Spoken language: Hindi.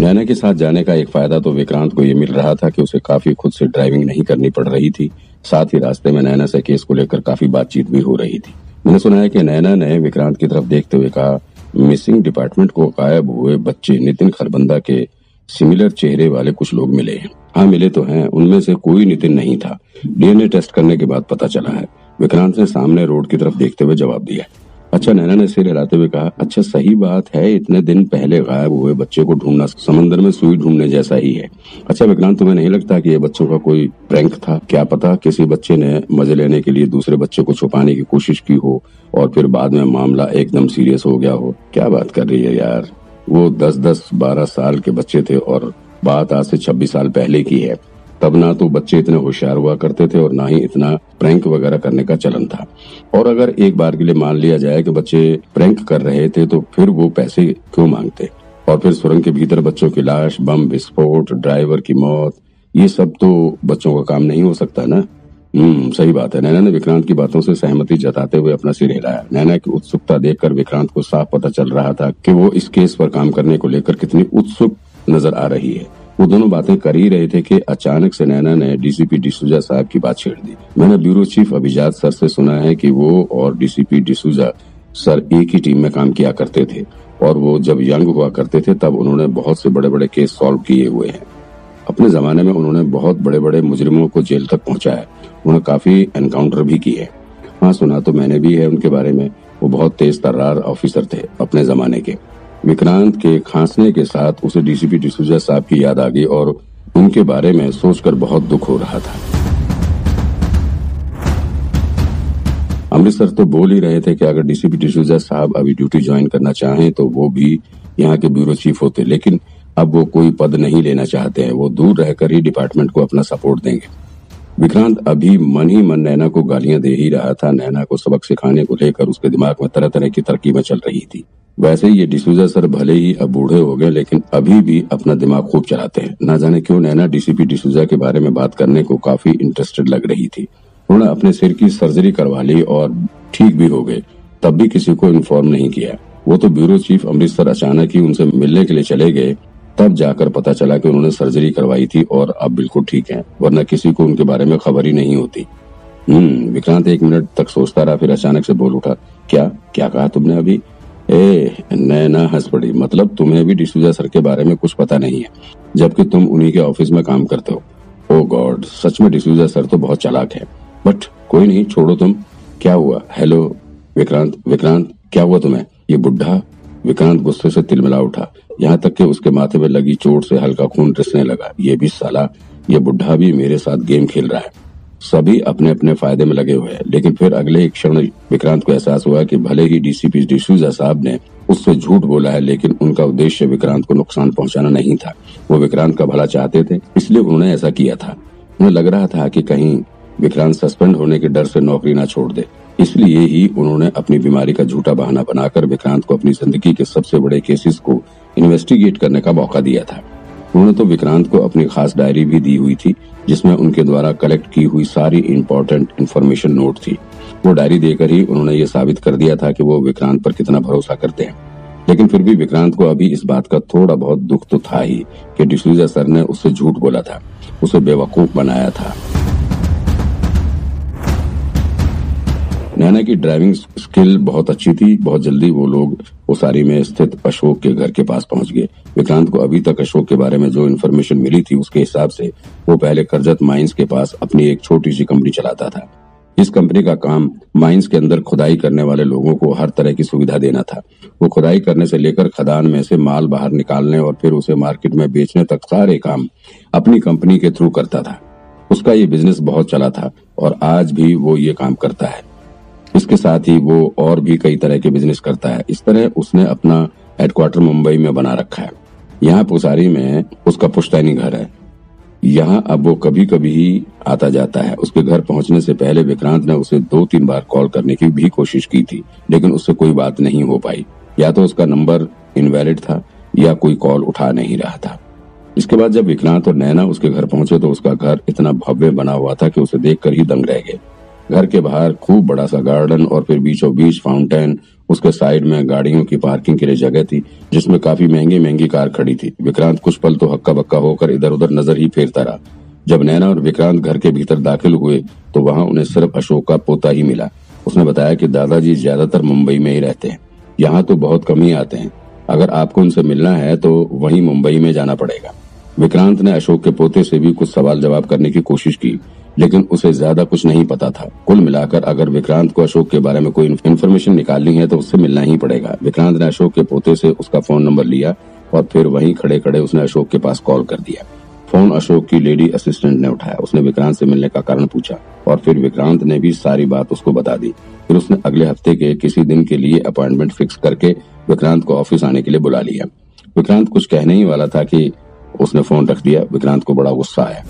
नैना के साथ जाने का एक फ़ायदा तो विक्रांत को ये मिल रहा था कि उसे काफ़ी खुद से ड्राइविंग नहीं करनी पड़ रही थी। साथ ही रास्ते में नैना से केस को लेकर काफ़ी बातचीत भी हो रही थी। मैंने सुना है कि नैना ने विक्रांत की तरफ़ देखते हुए कहा, मिसिंग डिपार्टमेंट को गायब हुए बच्चे नितिन खरबंदा के सिमिलर चेहरे वाले कुछ लोग मिले हैं। हाँ मिले तो हैं, उनमें से कोई नितिन नहीं था। डीएनए टेस्ट करने के बाद पता चला है। विक्रांत ने सामने रोड की तरफ़ देखते हुए जवाब दिया अच्छा नैना ने सिर हिलाते हुए कहा अच्छा सही बात है, इतने दिन पहले गायब हुए बच्चे को ढूंढना, समंदर में सुई ढूँढने जैसा ही है। अच्छा विक्रांत, तुम्हें नहीं लगता कि ये बच्चों का कोई प्रैंक था? क्या पता किसी बच्चे ने मज़े लेने के लिए दूसरे बच्चे को छुपाने की कोशिश की हो और फिर बाद में मामला एकदम सीरियस हो गया हो? क्या बात कर रही है यार? वो दस दस बारह साल के बच्चे थे और बात आज से छब्बीस साल पहले की है। तब ना तो बच्चे इतने होशियार हुआ करते थे और ना ही इतना प्रैंक वगैरह करने का चलन था। और अगर एक बार के लिए मान लिया जाए कि बच्चे प्रैंक कर रहे थे तो फिर वो पैसे क्यों मांगते? और फिर सुरंग के भीतर बच्चों की लाश, बम, विस्फोट, ड्राइवर की मौत, ये सब तो बच्चों का काम नहीं हो सकता ना? हम्म सही बात है। नैना ने विक्रांत की बातों से सहमति जताते हुए अपना सिर हिलाया। नैना की उत्सुकता देखकर विक्रांत को साफ़ पता चल रहा था कि वो इस केस पर काम करने को लेकर कितनी उत्सुक नज़र आ रही है। वो दोनों बातें कर ही रहे थे कि अचानक से नैना ने डीसीपी डिसूजा साहब की बात छेड़ दी। मैंने ब्यूरो चीफ अभिजात सर से सुना है कि वो और डीसीपी डिसूजा सर एक ही टीम में काम किया करते थे और वो जब यंग हुआ करते थे तब उन्होंने बहुत से बड़े बड़े केस सॉल्व किए हुए हैं। अपने जमाने में उन्होंने बहुत बड़े बड़े मुजरिमों को जेल तक पहुँचाया। उन्होंने काफ़ी एनकाउंटर भी किए हाँ सुना तो मैंने भी है उनके बारे में। वो बहुत तेज तर्रार ऑफिसर थे अपने जमाने के। विक्रांत के खांसने के साथ उसे डीसीपी डिसूजा साहब की याद आ गई और उनके बारे में सोचकर बहुत दुख हो रहा था। अमृतसर तो बोल ही रहे थे कि अगर डीसीपी डिसूजा साहब अभी ड्यूटी ज्वाइन करना चाहें तो वो भी यहाँ के ब्यूरो चीफ होते, लेकिन अब वो कोई पद नहीं लेना चाहते हैं। वो दूर रहकर ही डिपार्टमेंट को अपना सपोर्ट देंगे। विक्रांत, अभी मन ही मन नैना को गालियाँ दे ही रहा था। नैना को सबक सिखाने को लेकर उसके दिमाग में तरह तरह की तरकीबें चल रही थी। वैसे ये डिसूजा सर भले ही अब बूढ़े हो गए, लेकिन अभी भी अपना दिमाग खूब चलाते हैं। ना जाने क्यों नैना डीसीपी डिसूजा के बारे में बात करने को काफ़ी इंटरेस्टेड लग रही थी। उन्होंने अपने सिर की सर्जरी करवा ली और ठीक भी हो गए। तब भी किसी को इन्फॉर्म नहीं किया। वो तो ब्यूरो चीफ अमृतसर अचानक ही उनसे मिलने के लिए चले गए। तब जाकर पता चला कि उन्होंने सर्जरी करवाई थी और अब बिल्कुल ठीक हैं, वरना किसी को उनके बारे में खबर ही नहीं होती। हम्म विक्रांत एक मिनट तक सोचता रहा, फिर अचानक से बोल उठा, क्या क्या कहा तुमने अभी? ए, नैना हंस पड़ी मतलब तुम्हें भी डिसूजा सर के बारे में कुछ पता नहीं है, जबकि तुम उन्हीं के ऑफ़िस में काम करते हो। ओ गॉड, सच में डिसूजा सर तो बहुत चालाक है। बट कोई नहीं, छोड़ो तुम। क्या हुआ? हेलो, विक्रांत विक्रांत, क्या हुआ तुम्हें? ये बुढ़ा? विक्रांत गुस्से से तिलमिला उठा। यहाँ तक कि उसके माथे में लगी चोट से हल्का खून रिसने लगा। ये भी साला, ये बुढ़ा भी मेरे साथ गेम खेल रहा है। सभी अपने अपने फ़ायदे में लगे हुए हैं। लेकिन फिर अगले एक क्षण विक्रांत को एहसास हुआ कि भले ही डीसीपी डिसूजा साहब ने उससे झूठ बोला है, लेकिन उनका उद्देश्य विक्रांत को नुकसान पहुंचाना नहीं था। वो विक्रांत का भला चाहते थे, इसलिए उन्होंने ऐसा किया था। उन्हें लग रहा था कि कहीं विक्रांत सस्पेंड होने के डर से नौकरी न छोड़ दे। इसलिए ही उन्होंने अपनी बीमारी का झूठा बहाना बनाकर विक्रांत को अपनी ज़िंदगी के सबसे बड़े केसेस को इन्वेस्टिगेट करने का मौका दिया था। उन्होंने तो विक्रांत को अपनी खास डायरी भी दी हुई थी, जिसमें उनके द्वारा कलेक्ट की हुई सारी इम्पोर्टेंट इन्फॉर्मेशन नोट थी। वो डायरी देकर ही उन्होंने ये साबित कर दिया था कि वो विक्रांत पर कितना भरोसा करते हैं। लेकिन फिर भी विक्रांत को अभी इस बात का थोड़ा बहुत दुख तो था ही कि डिसूजा सर ने उससे झूठ बोला था, उसे बेवकूफ़ बनाया था। नैना की ड्राइविंग स्किल बहुत अच्छी थी, बहुत जल्दी वो लोग उसारी में स्थित अशोक के घर के पास पहुँच गए। विक्रांत को अभी तक अशोक के बारे में जो इन्फॉर्मेशन मिली थी, उसके हिसाब से वो पहले करजत माइंस के पास अपनी एक छोटी सी कंपनी चलाता था। इस कंपनी का काम माइंस के अंदर खुदाई करने वाले लोगों को हर तरह की सुविधा देना था। वो खुदाई करने से लेकर खदान में से माल बाहर निकालने और फिर उसे मार्केट में बेचने तक सारे काम अपनी कंपनी के थ्रू करता था। उसका ये बिज़नेस बहुत चला था और आज भी वो ये काम करता है। इसके साथ ही वो और भी कई तरह के बिज़नेस करता है। इस तरह उसने अपना हेडक्वार्टर मुंबई में बना रखा है। यहाँ पुसारी में उसका पुश्तैनी घर है। यहाँ अब वो कभी कभी ही आता जाता है। उसके घर पहुँचने से पहले विक्रांत ने उसे दो तीन बार कॉल करने की भी कोशिश की थी, लेकिन उससे कोई बात नहीं हो पाई। या तो उसका नंबर इनवैलिड था, या कोई कॉल उठा नहीं रहा था। इसके बाद जब विक्रांत और नैना उसके घर पहुँचे तो उसका घर इतना भव्य बना हुआ था कि उसे देखकर ही दंग रह गए। घर के बाहर खूब बड़ा सा गार्डन और फिर बीचों बीच फाउंटेन उसके साइड में गाड़ियों की पार्किंग के लिए जगह थी, जिसमें काफ़ी महँगी महँगी कार खड़ी थी। विक्रांत कुछ पल तो हक्का बक्का होकर इधर उधर नज़र ही फेरता रहा। जब नैना और विक्रांत घर के भीतर दाखिल हुए तो वहाँ उन्हें सिर्फ़ अशोक का पोता ही मिला। उसने बताया कि दादाजी ज़्यादातर मुंबई में ही रहते हैं। यहाँ तो बहुत कम ही आते हैं। अगर आपको उनसे मिलना है तो वहीं मुंबई में जाना पड़ेगा। विक्रांत ने अशोक के पोते से भी कुछ सवाल जवाब करने की कोशिश की। लेकिन उसे ज़्यादा कुछ नहीं पता था। कुल मिलाकर अगर विक्रांत को अशोक के बारे में कोई इन्फॉर्मेशन निकालनी है तो उससे मिलना ही पड़ेगा। विक्रांत ने अशोक के पोते से उसका फ़ोन नंबर लिया और फिर वहीं खड़े खड़े उसने अशोक के पास कॉल कर दिया। फ़ोन अशोक की लेडी असिस्टेंट ने उठाया। उसने विक्रांत से मिलने का कारण पूछा और फिर विक्रांत ने भी सारी बात उसको बता दी। फिर उसने अगले हफ़्ते के किसी दिन के लिए अपॉइंटमेंट फिक्स करके विक्रांत को ऑफ़िस आने के लिए बुला लिया। विक्रांत कुछ कहने ही वाला था कि उसने फ़ोन रख दिया। विक्रांत को बड़ा गुस्सा आया।